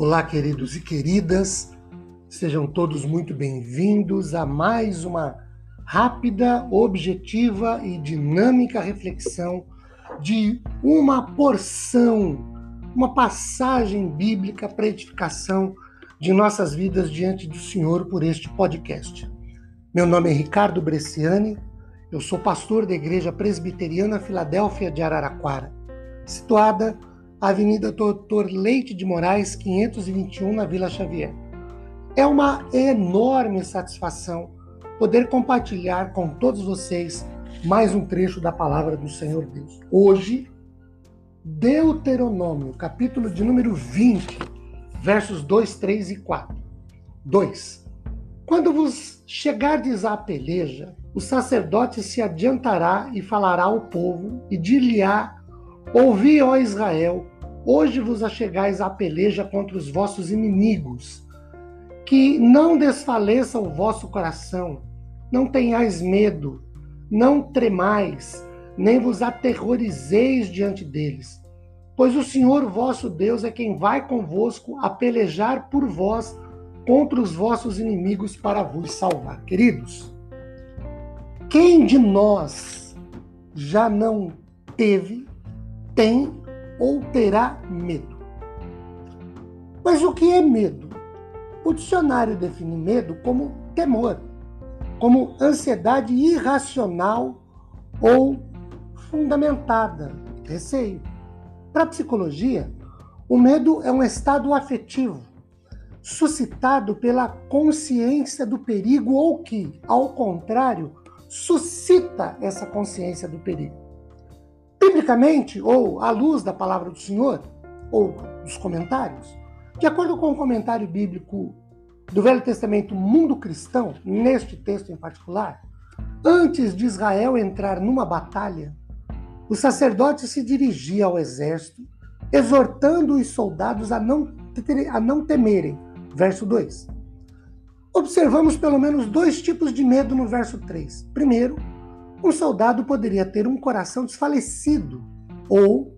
Olá, queridos e queridas, sejam todos muito bem-vindos a mais uma rápida, objetiva e dinâmica reflexão de uma porção, uma passagem bíblica para edificação de nossas vidas diante do Senhor por este podcast. Meu nome é Ricardo Bresciani, eu sou pastor da Igreja Presbiteriana Filadélfia de Araraquara, situada Avenida Doutor Leite de Moraes, 521, na Vila Xavier. É uma enorme satisfação poder compartilhar com todos vocês mais um trecho da palavra do Senhor Deus. Hoje, Deuteronômio, capítulo de número 20, versos 2, 3 e 4. 2. Quando vos chegardes à peleja, o sacerdote se adiantará e falará ao povo e dir-lhe-á Ouvi, ó Israel, hoje vos achegais à peleja contra os vossos inimigos. Que não desfaleça o vosso coração, não tenhais medo, não tremais, nem vos aterrorizeis diante deles. Pois o Senhor vosso Deus é quem vai convosco a pelejar por vós contra os vossos inimigos para vos salvar. Queridos, quem de nós já não teve tem ou terá medo. Mas o que é medo? O dicionário define medo como temor, como ansiedade irracional ou fundamentada, receio. Para a psicologia, o medo é um estado afetivo suscitado pela consciência do perigo ou que, ao contrário, suscita essa consciência do perigo. Biblicamente, ou à luz da palavra do Senhor, ou dos comentários, de acordo com o comentário bíblico do Velho Testamento Mundo Cristão, neste texto em particular, antes de Israel entrar numa batalha, o sacerdote se dirigia ao exército, exortando os soldados a não, a não temerem. Verso 2. Observamos pelo menos dois tipos de medo no verso 3. Primeiro, um soldado poderia ter um coração desfalecido ou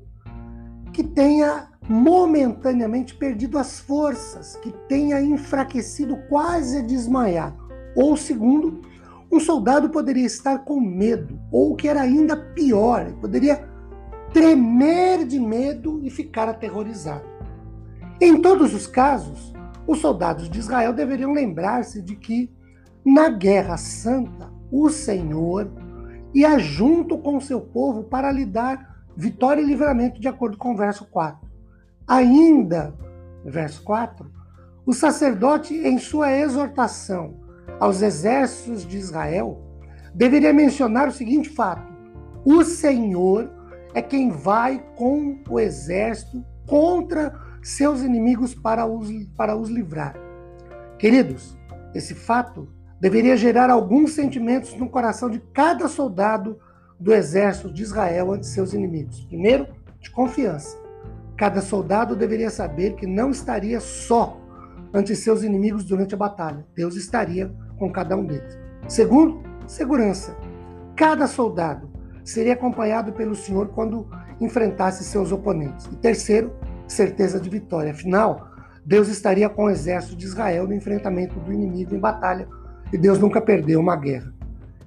que tenha momentaneamente perdido as forças, que tenha enfraquecido quase a desmaiar. Ou segundo, um soldado poderia estar com medo, ou que era ainda pior, poderia tremer de medo e ficar aterrorizado. Em todos os casos, os soldados de Israel deveriam lembrar-se de que, na Guerra Santa, o Senhor ia junto com seu povo para lhe dar vitória e livramento, de acordo com o verso 4. Ainda, verso 4, o sacerdote, em sua exortação aos exércitos de Israel, deveria mencionar o seguinte fato: o Senhor é quem vai com o exército contra seus inimigos para os, para os livrar. Queridos, esse fato deveria gerar alguns sentimentos no coração de cada soldado do exército de Israel ante seus inimigos. Primeiro, de confiança. Cada soldado deveria saber que não estaria só ante seus inimigos durante a batalha. Deus estaria com cada um deles. Segundo, segurança. Cada soldado seria acompanhado pelo Senhor quando enfrentasse seus oponentes. E terceiro, certeza de vitória. Afinal, Deus estaria com o exército de Israel no enfrentamento do inimigo em batalha e Deus nunca perdeu uma guerra.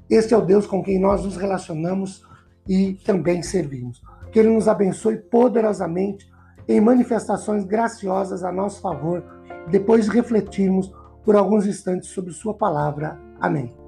Este é o Deus com quem nós nos relacionamos e também servimos. Que Ele nos abençoe poderosamente em manifestações graciosas a nosso favor, depois de refletirmos por alguns instantes sobre Sua palavra. Amém.